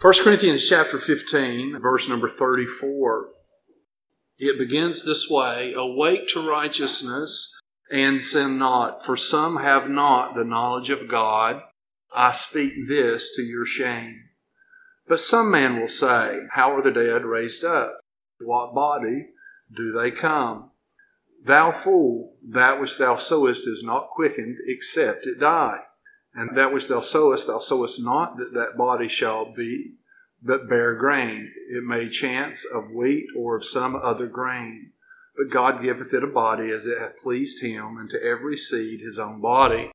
1 Corinthians chapter 15, verse number 34. It begins this way Awake to righteousness and sin not, for some have not the knowledge of God. I speak this to your shame. But some man will say, How are the dead raised up? What body do they come? Thou fool, that which thou sowest is not quickened, except it die. And that which thou sowest, thou sowest not that that body shall be, but bear grain. It may chance of wheat or of some other grain. But God giveth it a body as it hath pleased him, and to every seed his own body.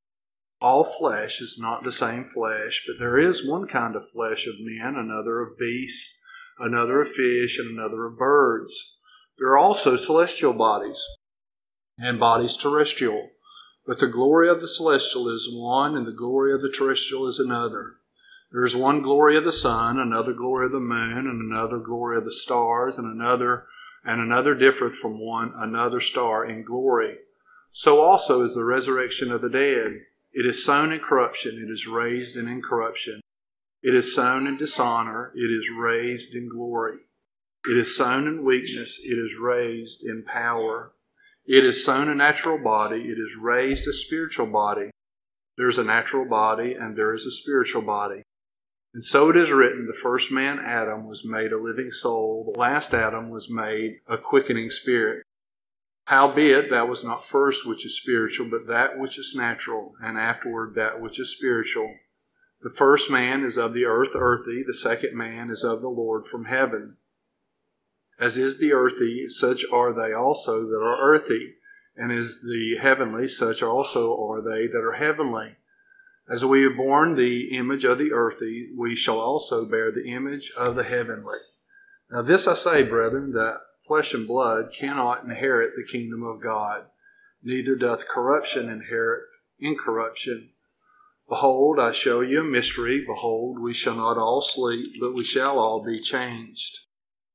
All flesh is not the same flesh, but there is one kind of flesh of men, another of beasts, another of fish, and another of birds. There are also celestial bodies, and bodies terrestrial. But the glory of the celestial is one, and the glory of the terrestrial is another. There is one glory of the sun, another glory of the moon, and another glory of the stars, and another and another differeth from one another star in glory. So also is the resurrection of the dead. It is sown in corruption, it is raised in incorruption. It is sown in dishonor, it is raised in glory. It is sown in weakness, it is raised in power. It is sown a natural body, it is raised a spiritual body. There is a natural body and there is a spiritual body. And so it is written the first man, Adam, was made a living soul, the last Adam was made a quickening spirit. Howbeit, that was not first which is spiritual, but that which is natural, and afterward that which is spiritual. The first man is of the earth, earthy, the second man is of the Lord from heaven. As is the earthy, such are they also that are earthy, and as the heavenly, such also are they that are heavenly. As we have borne the image of the earthy, we shall also bear the image of the heavenly. Now, this I say, brethren, that flesh and blood cannot inherit the kingdom of God, neither doth corruption inherit incorruption. Behold, I show you a mystery. Behold, we shall not all sleep, but we shall all be changed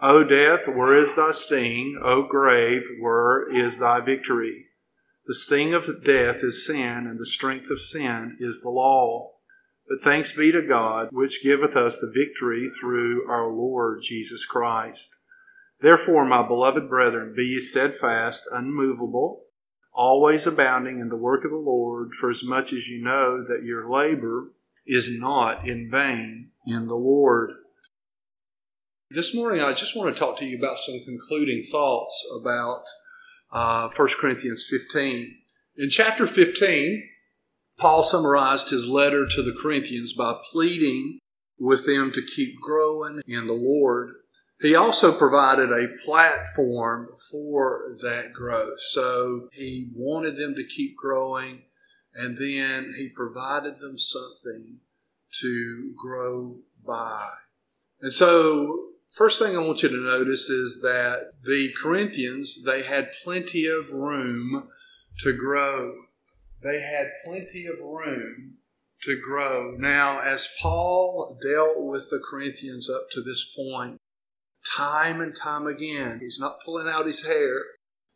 O death, where is thy sting? O grave, where is thy victory? The sting of death is sin, and the strength of sin is the law. But thanks be to God, which giveth us the victory through our Lord Jesus Christ. Therefore, my beloved brethren, be ye steadfast, unmovable, always abounding in the work of the Lord, for as much as you know that your labor is not in vain in the Lord. This morning, I just want to talk to you about some concluding thoughts about uh, 1 Corinthians 15. In chapter 15, Paul summarized his letter to the Corinthians by pleading with them to keep growing in the Lord. He also provided a platform for that growth. So he wanted them to keep growing, and then he provided them something to grow by. And so First thing I want you to notice is that the Corinthians, they had plenty of room to grow. They had plenty of room to grow. Now, as Paul dealt with the Corinthians up to this point, time and time again, he's not pulling out his hair,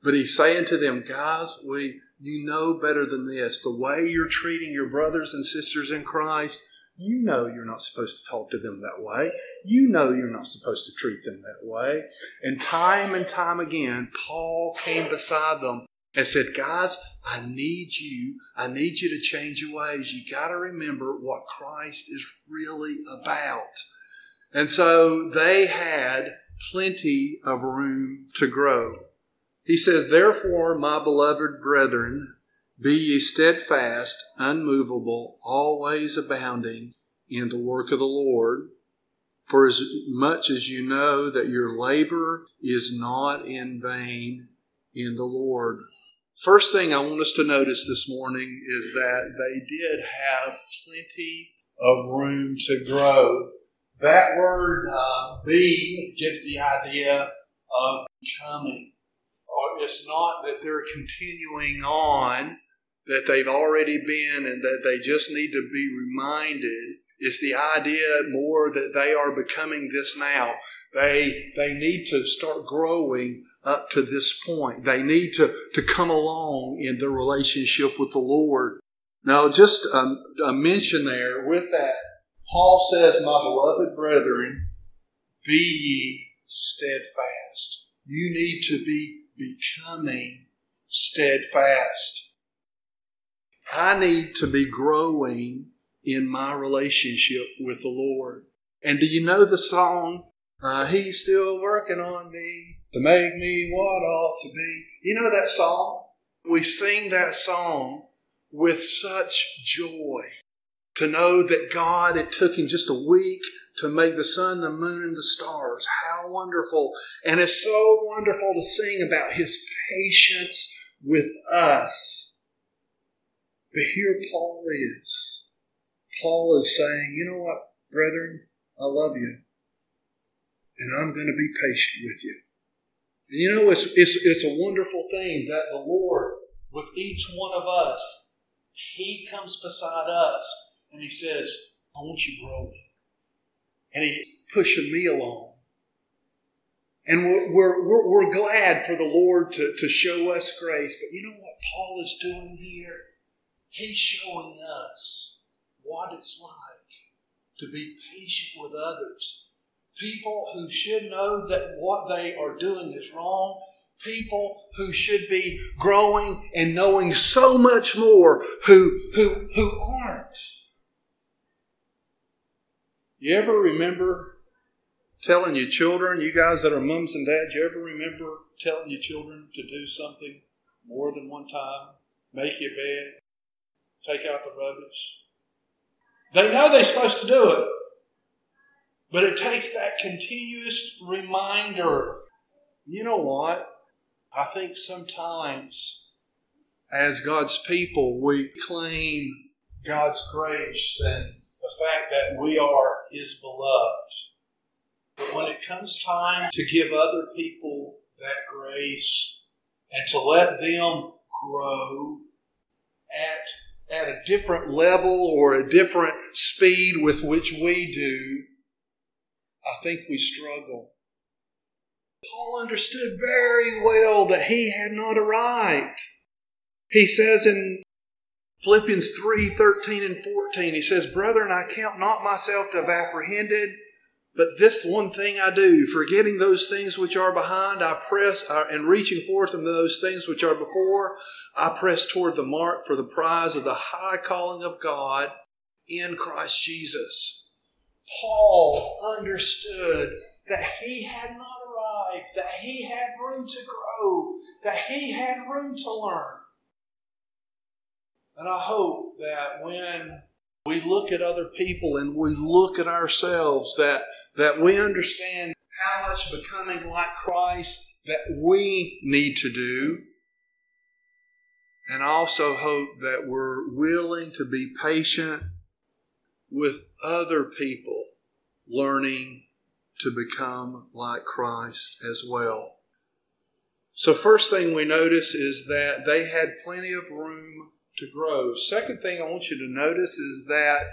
but he's saying to them, guys, we you know better than this. The way you're treating your brothers and sisters in Christ, you know you're not supposed to talk to them that way. You know you're not supposed to treat them that way. And time and time again, Paul came beside them and said, Guys, I need you. I need you to change your ways. You got to remember what Christ is really about. And so they had plenty of room to grow. He says, Therefore, my beloved brethren, be ye steadfast, unmovable, always abounding in the work of the Lord. For as much as you know that your labor is not in vain in the Lord. First thing I want us to notice this morning is that they did have plenty of room to grow. That word uh, be gives the idea of coming. It's not that they're continuing on, that they've already been, and that they just need to be reminded. It's the idea more that they are becoming this now. They, they need to start growing up to this point. They need to, to come along in their relationship with the Lord. Now, just a, a mention there with that, Paul says, My beloved brethren, be ye steadfast. You need to be becoming steadfast. I need to be growing in my relationship with the Lord. And do you know the song? Uh, he's still working on me to make me what ought to be. You know that song? We sing that song with such joy to know that God, it took him just a week to make the sun, the moon, and the stars. How wonderful. And it's so wonderful to sing about his patience with us. But here Paul is. Paul is saying, you know what, brethren, I love you and I'm going to be patient with you. And you know, it's, it's, it's a wonderful thing that the Lord, with each one of us, He comes beside us and He says, I want you growing. And He's pushing me along. And we're, we're, we're, glad for the Lord to, to show us grace. But you know what Paul is doing here? He's showing us what it's like to be patient with others people who should know that what they are doing is wrong, people who should be growing and knowing so much more who, who, who aren't. You ever remember telling your children, you guys that are mums and dads, you ever remember telling your children to do something more than one time? Make your bed, take out the rubbish. They know they're supposed to do it, but it takes that continuous reminder. You know what? I think sometimes as God's people, we claim God's grace and the fact that we are His beloved. But when it comes time to give other people that grace and to let them grow at, at a different level or a different speed with which we do, I think we struggle. Paul understood very well that he had not arrived. He says in Philippians 3 13 and 14, he says, Brethren, I count not myself to have apprehended, but this one thing I do, forgetting those things which are behind, I press, uh, and reaching forth from those things which are before, I press toward the mark for the prize of the high calling of God in Christ Jesus. Paul understood that he had not arrived, that he had room to grow, that he had room to learn. And I hope that when we look at other people and we look at ourselves, that, that we understand how much becoming like Christ that we need to do. And also hope that we're willing to be patient with other people learning to become like Christ as well. So, first thing we notice is that they had plenty of room to grow. Second thing I want you to notice is that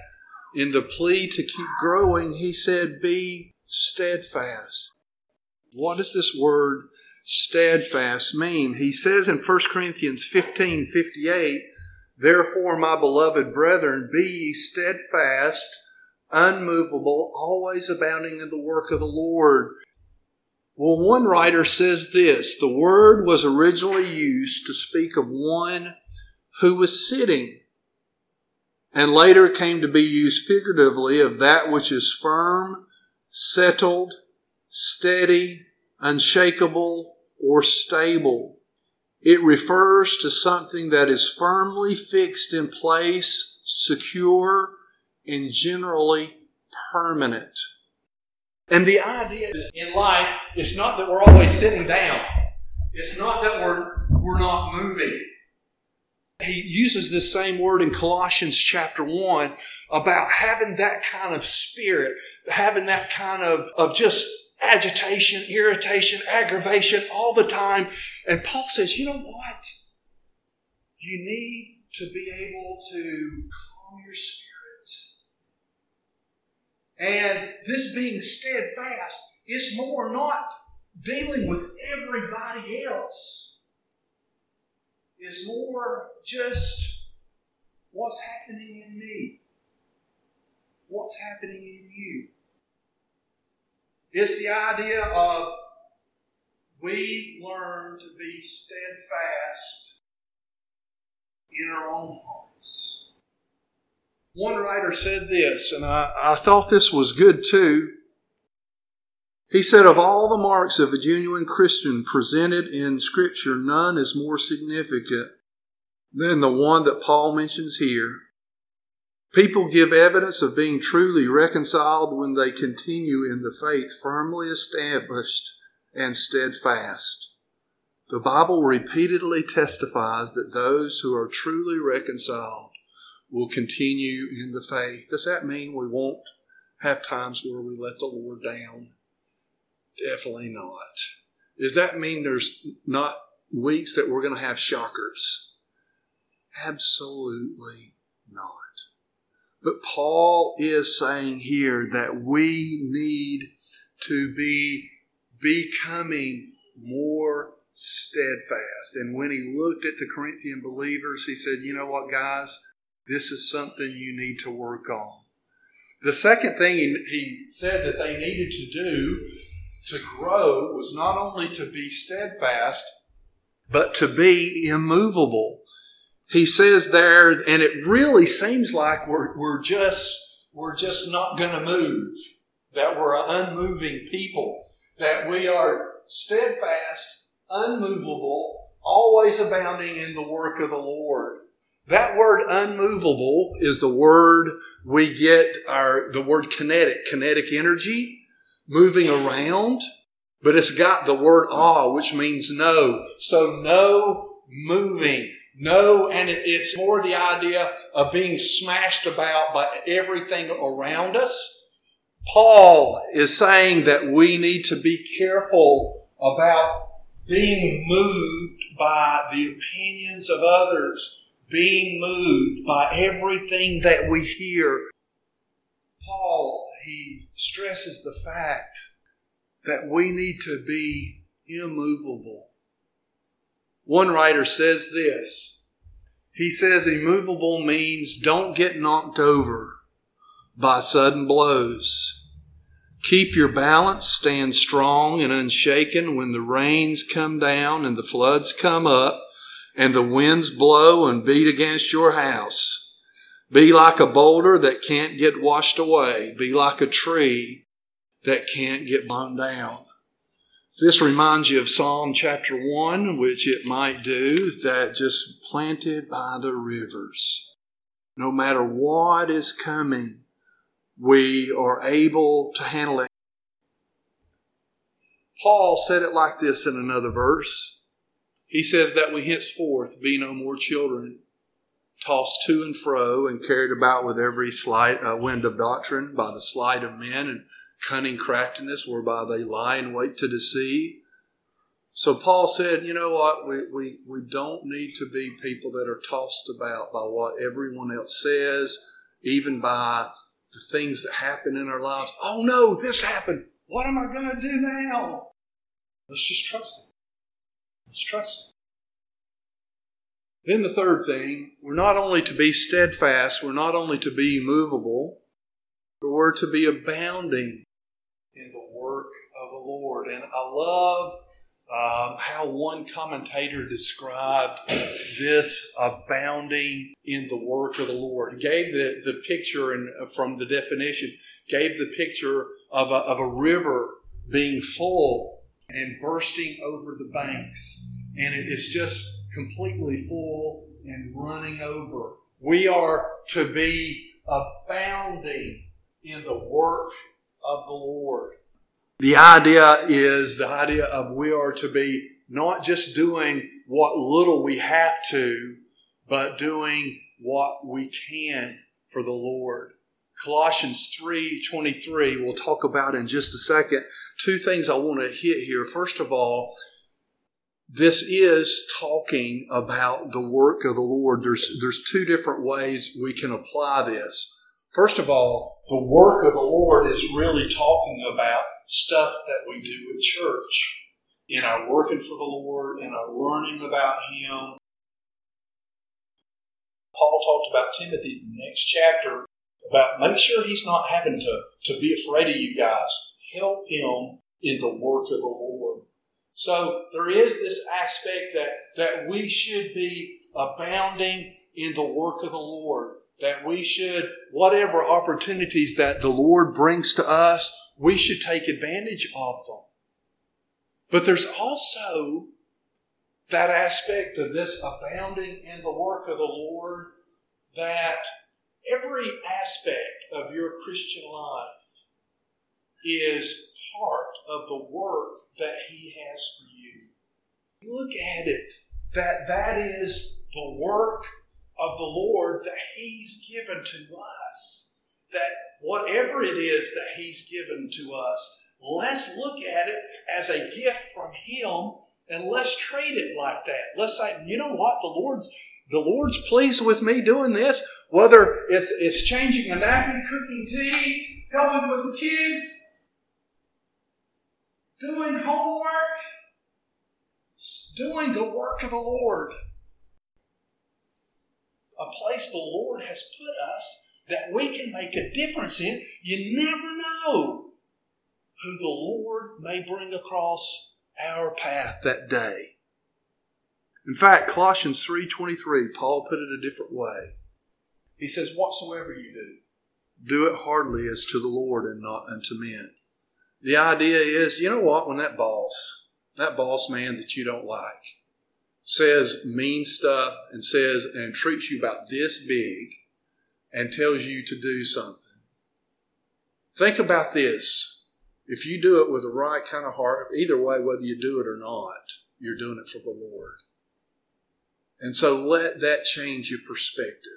in the plea to keep growing, he said, Be steadfast. What does this word steadfast mean? He says in 1 Corinthians 15 58, Therefore, my beloved brethren, be ye steadfast unmovable, always abounding in the work of the Lord. Well, one writer says this the word was originally used to speak of one who was sitting, and later came to be used figuratively of that which is firm, settled, steady, unshakable, or stable. It refers to something that is firmly fixed in place, secure, and generally permanent. And the idea is in life, it's not that we're always sitting down. It's not that we're, we're not moving. He uses this same word in Colossians chapter 1 about having that kind of spirit, having that kind of, of just agitation, irritation, aggravation all the time. And Paul says, you know what? You need to be able to calm your spirit. And this being steadfast is more not dealing with everybody else is more just what's happening in me, what's happening in you. It's the idea of we learn to be steadfast in our own hearts. One writer said this, and I, I thought this was good too. He said, Of all the marks of a genuine Christian presented in Scripture, none is more significant than the one that Paul mentions here. People give evidence of being truly reconciled when they continue in the faith firmly established and steadfast. The Bible repeatedly testifies that those who are truly reconciled will continue in the faith. Does that mean we won't have times where we let the Lord down? Definitely not. Does that mean there's not weeks that we're going to have shockers? Absolutely not. But Paul is saying here that we need to be becoming more steadfast. And when he looked at the Corinthian believers, he said, You know what, guys? This is something you need to work on. The second thing he, said that they needed to do to grow was not only to be steadfast, but to be immovable. He says there, and it really seems like we're, we're just we're just not going to move. That we're an unmoving people. That we are steadfast, unmovable, always abounding in the work of the Lord. That word unmovable is the word we get our the word kinetic, kinetic energy moving around, but it's got the word awe, which means no. So no moving. No, and it's more the idea of being smashed about by everything around us. Paul is saying that we need to be careful about being moved by the opinions of others, being moved by everything that we hear. Paul, he stresses the fact that we need to be immovable. One writer says this. He says immovable means don't get knocked over by sudden blows. Keep your balance, stand strong and unshaken when the rains come down and the floods come up and the winds blow and beat against your house. Be like a boulder that can't get washed away. Be like a tree that can't get blown down. This reminds you of Psalm chapter 1, which it might do, that just planted by the rivers. No matter what is coming, we are able to handle it. Paul said it like this in another verse. He says that we henceforth be no more children tossed to and fro and carried about with every slight uh, wind of doctrine by the sleight of men and cunning craftiness whereby they lie in wait to deceive. So Paul said, you know what, we, we, we don't need to be people that are tossed about by what everyone else says, even by the things that happen in our lives. Oh no, this happened. What am I going to do now? Let's just trust Him. Let's trust Him. Then the third thing, we're not only to be steadfast, we're not only to be immovable, but we're to be abounding in the work of the Lord. And I love um, how one commentator described this abounding in the work of the Lord. Gave the, the picture, and from the definition, gave the picture of a, of a river being full and bursting over the banks. And it is just completely full and running over. We are to be abounding in the work of the Lord. The idea is the idea of we are to be not just doing what little we have to, but doing what we can for the Lord. Colossians 3:23 we'll talk about in just a second. Two things I want to hit here. First of all, this is talking about the work of the Lord. There's there's two different ways we can apply this. First of all, the work of the Lord is really talking about stuff that we do at church. In our working for the Lord, in our learning about Him. Paul talked about Timothy in the next chapter about make sure he's not having to, to be afraid of you guys. Help him in the work of the Lord. So there is this aspect that, that we should be abounding in the work of the Lord. That we should, whatever opportunities that the Lord brings to us, we should take advantage of them. But there's also that aspect of this abounding in the work of the Lord that every aspect of your Christian life is part of the work that He has for you. Look at it. That that is the work of the Lord that He's given to us. That whatever it is that He's given to us, let's look at it as a gift from Him and let's treat it like that. Let's say, you know what, the Lord's the Lord's pleased with me doing this, whether it's it's changing a napkin, cooking tea, helping with the kids, doing homework, doing the work of the Lord. A place the Lord has put us that we can make a difference in. You never know who the Lord may bring across our path that day. In fact, Colossians 3:23, Paul put it a different way. He says, "Whatsoever you do, do it heartily as to the Lord and not unto men." The idea is, you know what, when that boss, that boss man that you don't like, says mean stuff and says and treats you about this big and tells you to do something. Think about this. If you do it with the right kind of heart, either way, whether you do it or not, you're doing it for the Lord. And so let that change your perspective.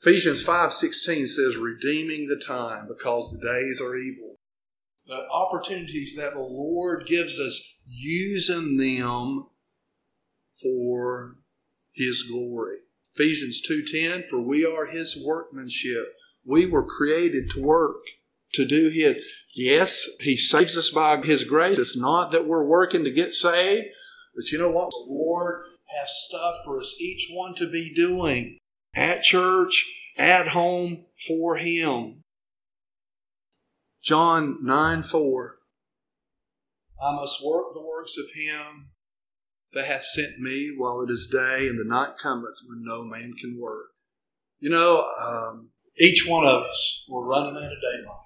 Ephesians 5:16 says redeeming the time because the days are evil. The opportunities that the Lord gives us using them for his glory. Ephesians 2:10 for we are his workmanship. We were created to work, to do his. Yes, he saves us by his grace. It's not that we're working to get saved, but you know what? The Lord has stuff for us each one to be doing at church, at home, for Him. John 9 4. I must work the works of Him that hath sent me while it is day, and the night cometh when no man can work. You know, um, each one of us, we're running out of daylight.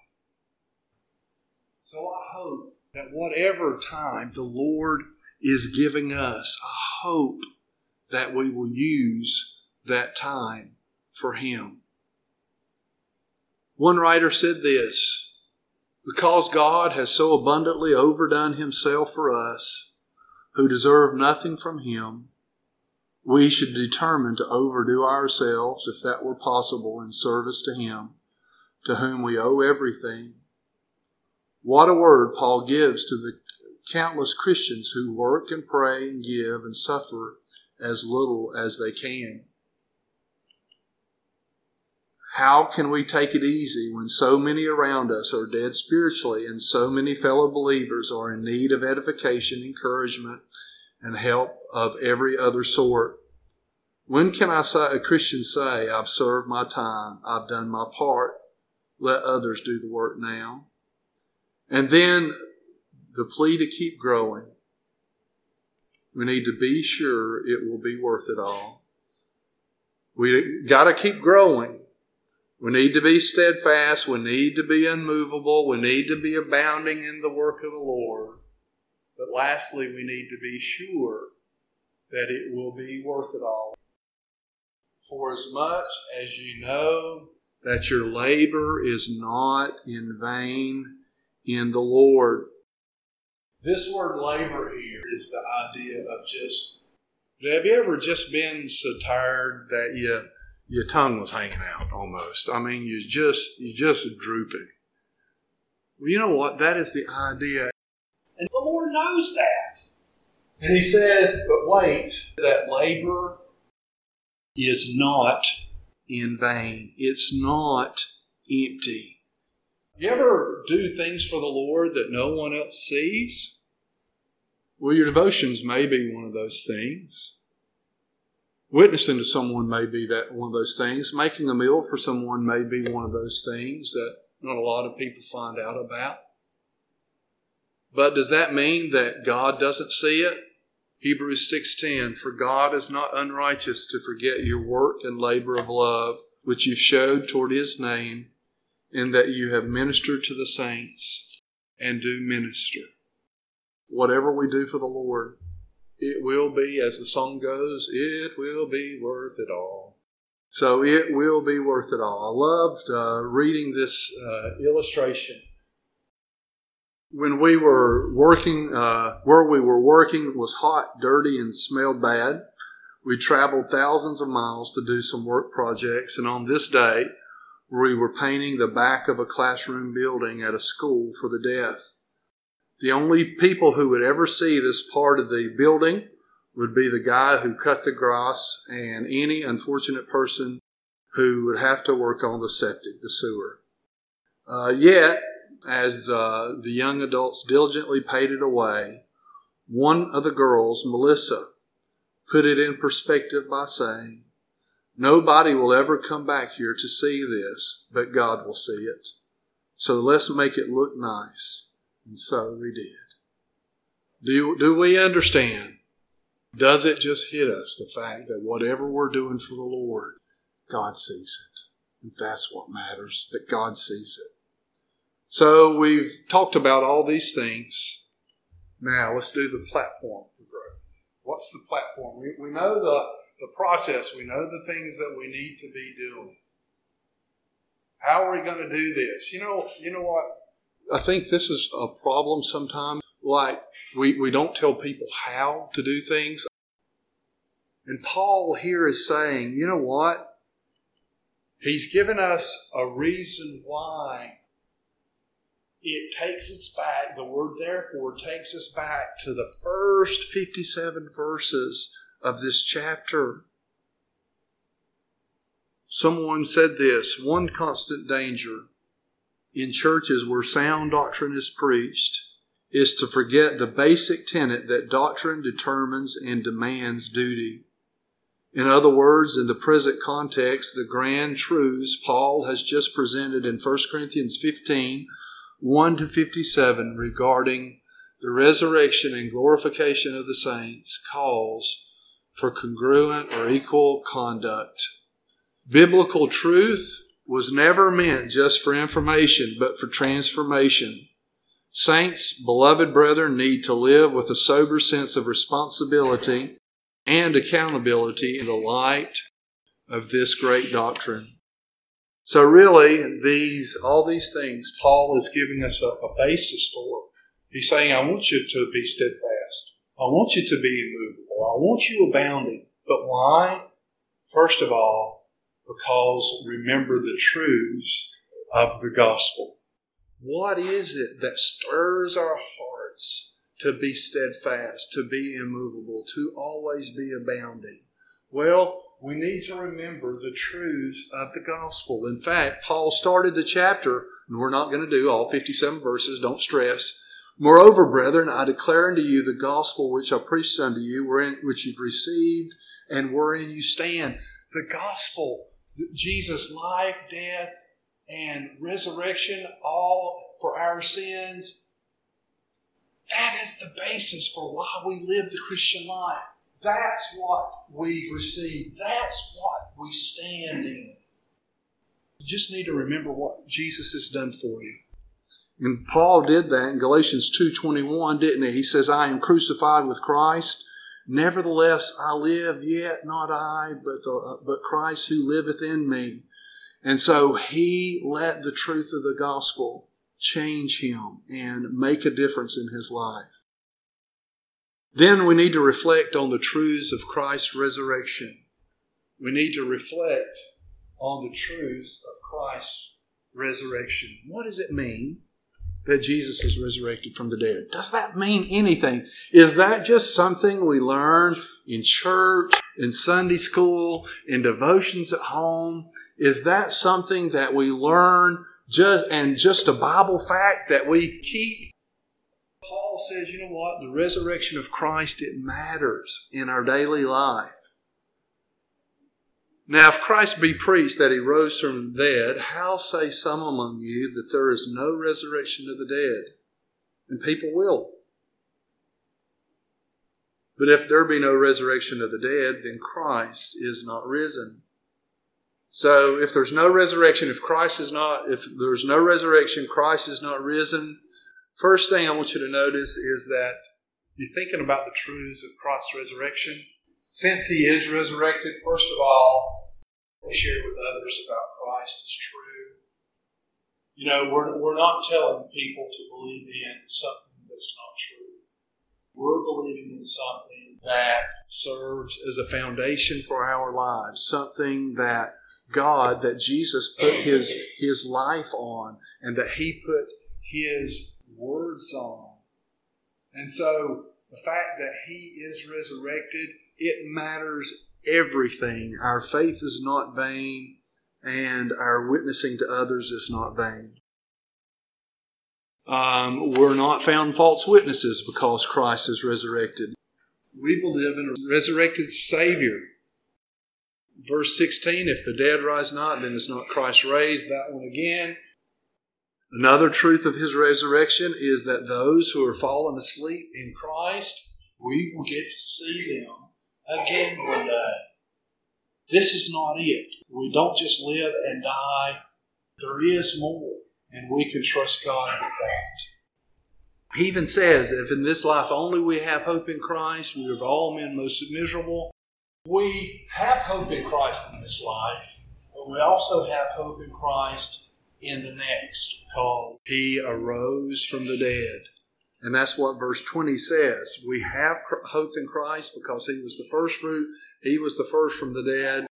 So I hope that whatever time the Lord is giving us, I hope that we will use that time for Him. One writer said this Because God has so abundantly overdone Himself for us, who deserve nothing from Him, we should determine to overdo ourselves, if that were possible, in service to Him, to whom we owe everything what a word Paul gives to the countless Christians who work and pray and give and suffer as little as they can. How can we take it easy when so many around us are dead spiritually and so many fellow believers are in need of edification, encouragement, and help of every other sort? When can I say, a Christian say, I've served my time, I've done my part, let others do the work now? And then the plea to keep growing. We need to be sure it will be worth it all. We got to keep growing. We need to be steadfast. We need to be unmovable. We need to be abounding in the work of the Lord. But lastly, we need to be sure that it will be worth it all. For as much as you know that your labor is not in vain in the Lord. This word labor here is the idea of just Have you ever just been so tired that you your tongue was hanging out almost? I mean, you just you just drooping. Well, you know what? That is the idea, and the Lord knows that. And He says, "But wait, that labor is not in vain. It's not empty." You ever do things for the Lord that no one else sees? Well, your devotions may be one of those things. Witnessing to someone may be that one of those things. Making a meal for someone may be one of those things that not a lot of people find out about. But does that mean that God doesn't see it? Hebrews 6:10 For God is not unrighteous to forget your work and labor of love which you've showed toward his name in that you have ministered to the saints and do minister. Whatever we do for the Lord, it will be, as the song goes, it will be worth it all. So it will be worth it all. I loved uh, reading this uh, illustration. When we were working, uh, where we were working was hot, dirty, and smelled bad. We traveled thousands of miles to do some work projects, and on this day, we were painting the back of a classroom building at a school for the deaf. The only people who would ever see this part of the building would be the guy who cut the grass and any unfortunate person who would have to work on the septic, the sewer. Uh, yet, as the, the young adults diligently paid it away, one of the girls, Melissa, put it in perspective by saying, Nobody will ever come back here to see this, but God will see it. So let's make it look nice. And so we did. Do, do we understand? Does it just hit us the fact that whatever we're doing for the Lord, God sees it? And that's what matters, that God sees it. So we've talked about all these things. Now let's do the platform for growth. What's the platform? We, we know the, the process, we know the things that we need to be doing. How are we going to do this? You know, you know what? I think this is a problem sometimes. Like, we, we don't tell people how to do things. And Paul here is saying, you know what? He's given us a reason why. It takes us back, the word therefore takes us back to the first 57 verses of this chapter. Someone said this one constant danger in churches where sound doctrine is preached is to forget the basic tenet that doctrine determines and demands duty. In other words, in the present context, the grand truths Paul has just presented in 1 Corinthians 15 1 to 57 regarding the resurrection and glorification of the saints calls for congruent or equal conduct. Biblical truth was never meant just for information, but for transformation. Saints, beloved brethren, need to live with a sober sense of responsibility and accountability in the light of this great doctrine. So really, these, all these things, Paul is giving us a, a basis for. He's saying, I want you to be steadfast. I want you to be immovable. I want you abounding. But why? First of all, because remember the truths of the gospel. What is it that stirs our hearts to be steadfast, to be immovable, to always be abounding? Well, we need to remember the truths of the gospel. In fact, Paul started the chapter, and we're not going to do all 57 verses, don't stress. Moreover, brethren, I declare unto you the gospel which I preached unto you, which you've received, and wherein you stand. The gospel Jesus' life, death, and resurrection, all for our sins. That is the basis for why we live the Christian life. That's what we've received. That's what we stand in. You just need to remember what Jesus has done for you. And Paul did that in Galatians 2.21, didn't he? He says, I am crucified with Christ. Nevertheless, I live, yet not I, but, the, uh, but Christ who liveth in me. And so he let the truth of the gospel change him and make a difference in his life. Then we need to reflect on the truths of Christ's resurrection. We need to reflect on the truths of Christ's resurrection. What does it mean that Jesus is resurrected from the dead? Does that mean anything? Is that just something we learn in church, in Sunday school, in devotions at home? Is that something that we learn just and just a Bible fact that we keep Paul says, you know what? The resurrection of Christ, it matters in our daily life. Now, if Christ be preached that he rose from the dead, how say some among you that there is no resurrection of the dead? And people will. But if there be no resurrection of the dead, then Christ is not risen. So if there's no resurrection, if Christ is not, if there's no resurrection, Christ is not risen, First thing I want you to notice is that you're thinking about the truths of Christ's resurrection. Since he is resurrected, first of all, we share with others about Christ is true. You know, we're, we're not telling people to believe in something that's not true. We're believing in something that serves as a foundation for our lives, something that God, that Jesus put his, his life on, and that he put his words on. And so the fact that he is resurrected, it matters everything. Our faith is not vain, and our witnessing to others is not vain. Um, we're not found false witnesses because Christ is resurrected. We believe in a resurrected Savior. Verse 16 If the dead rise not, then is not Christ raised. That one again. Another truth of his resurrection is that those who are fallen asleep in Christ, we will get to see them again one day. This is not it. We don't just live and die. There is more, and we can trust God with that. He even says, if in this life only we have hope in Christ, we are of all men most miserable. We have hope in Christ in this life, but we also have hope in Christ in the next called He arose from the dead. And that's what verse 20 says. We have hope in Christ because He was the first fruit, He was the first from the dead,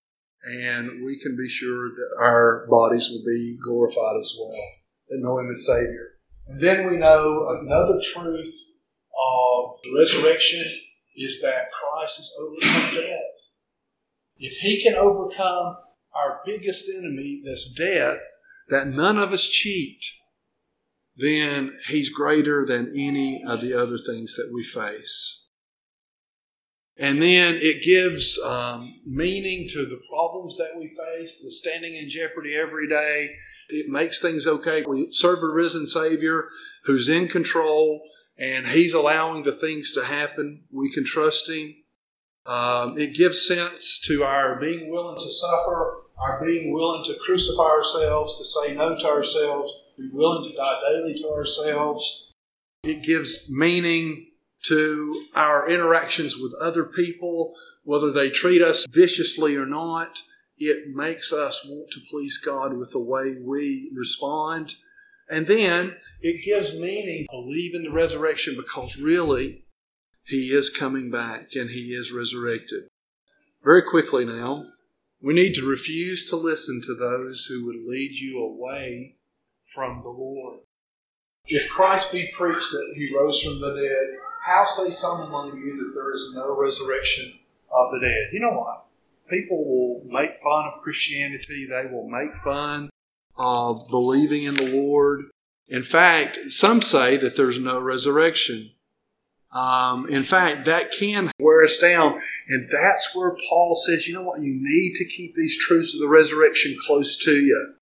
and we can be sure that our bodies will be glorified as well and know Him as Savior. And then we know another truth of the resurrection is that Christ has overcome death. If He can overcome our biggest enemy, that's death, that none of us cheat, then He's greater than any of the other things that we face. And then it gives um, meaning to the problems that we face, the standing in jeopardy every day. It makes things okay. We serve a risen Savior who's in control and He's allowing the things to happen. We can trust Him. Um, it gives sense to our being willing to suffer our being willing to crucify ourselves, to say no to ourselves, be willing to die daily to ourselves. It gives meaning to our interactions with other people, whether they treat us viciously or not. It makes us want to please God with the way we respond. And then it gives meaning, believe in the resurrection because really He is coming back and He is resurrected. Very quickly now, we need to refuse to listen to those who would lead you away from the Lord. If Christ be preached that he rose from the dead, how say some among you that there is no resurrection of the dead? You know what? People will make fun of Christianity, they will make fun of believing in the Lord. In fact, some say that there's no resurrection. Um, in fact, that can wear us down. And that's where Paul says, you know what? You need to keep these truths of the resurrection close to you.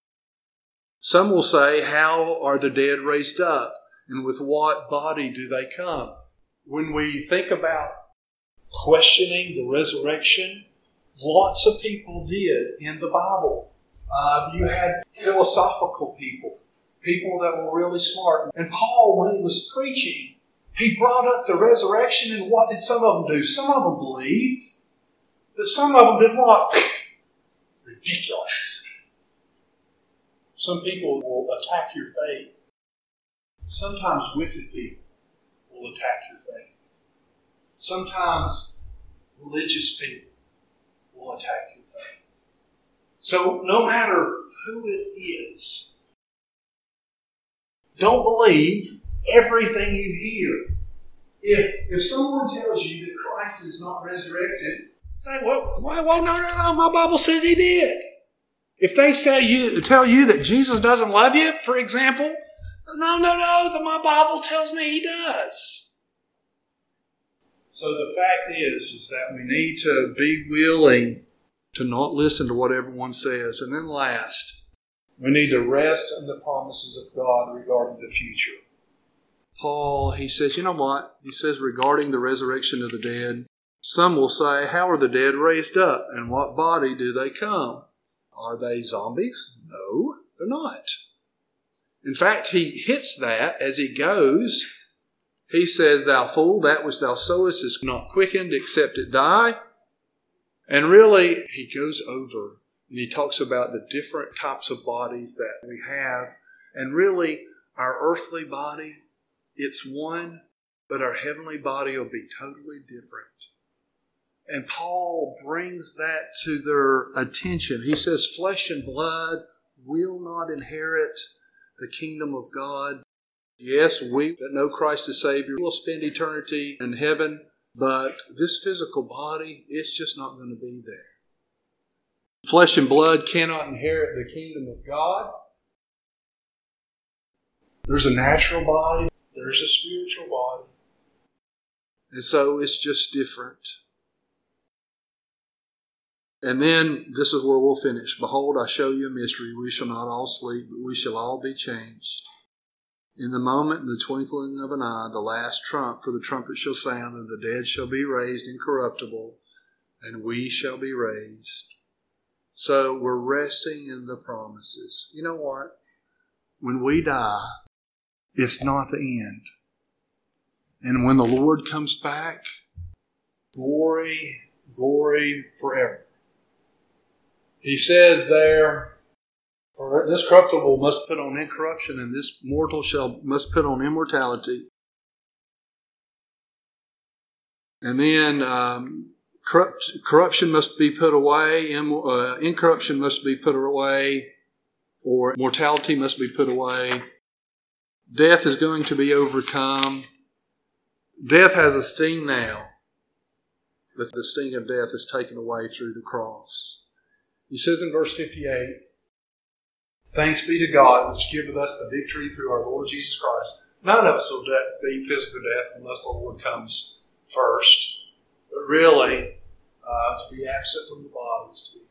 Some will say, How are the dead raised up? And with what body do they come? When we think about questioning the resurrection, lots of people did in the Bible. Uh, you had philosophical people, people that were really smart. And Paul, when he was preaching, he brought up the resurrection, and what did some of them do? Some of them believed, but some of them did what? Ridiculous. Some people will attack your faith. Sometimes wicked people will attack your faith. sometimes religious people will attack your faith. So no matter who it is, don't believe everything you hear. If, if someone tells you that Christ is not resurrected, say, well, well, well, no, no, no, my Bible says he did. If they say you, tell you that Jesus doesn't love you, for example, no, no, no, the, my Bible tells me he does. So the fact is, is that we need to be willing to not listen to what everyone says. And then last, we need to rest in the promises of God regarding the future. Paul, he says, you know what? He says regarding the resurrection of the dead, some will say, How are the dead raised up? And what body do they come? Are they zombies? No, they're not. In fact, he hits that as he goes. He says, Thou fool, that which thou sowest is not quickened except it die. And really, he goes over and he talks about the different types of bodies that we have. And really, our earthly body it's one, but our heavenly body will be totally different. And Paul brings that to their attention. He says, Flesh and blood will not inherit the kingdom of God. Yes, we that know Christ as Savior will spend eternity in heaven, but this physical body, it's just not going to be there. Flesh and blood cannot inherit the kingdom of God. There's a natural body, there's a spiritual body. And so it's just different. And then this is where we'll finish. Behold, I show you a mystery. We shall not all sleep, but we shall all be changed. In the moment, in the twinkling of an eye, the last trump, for the trumpet shall sound, and the dead shall be raised incorruptible, and we shall be raised. So we're resting in the promises. You know what? When we die, it's not the end. And when the Lord comes back, glory, glory forever. He says there, for this corruptible must put on incorruption, and this mortal shall must put on immortality. And then um, corrupt, corruption must be put away, uh, incorruption must be put away, or mortality must be put away. Death is going to be overcome. Death has a sting now, but the sting of death is taken away through the cross. He says in verse 58 Thanks be to God which giveth us the victory through our Lord Jesus Christ. None of us will be physical death unless the Lord comes first. But really, uh, to be absent from the body is to be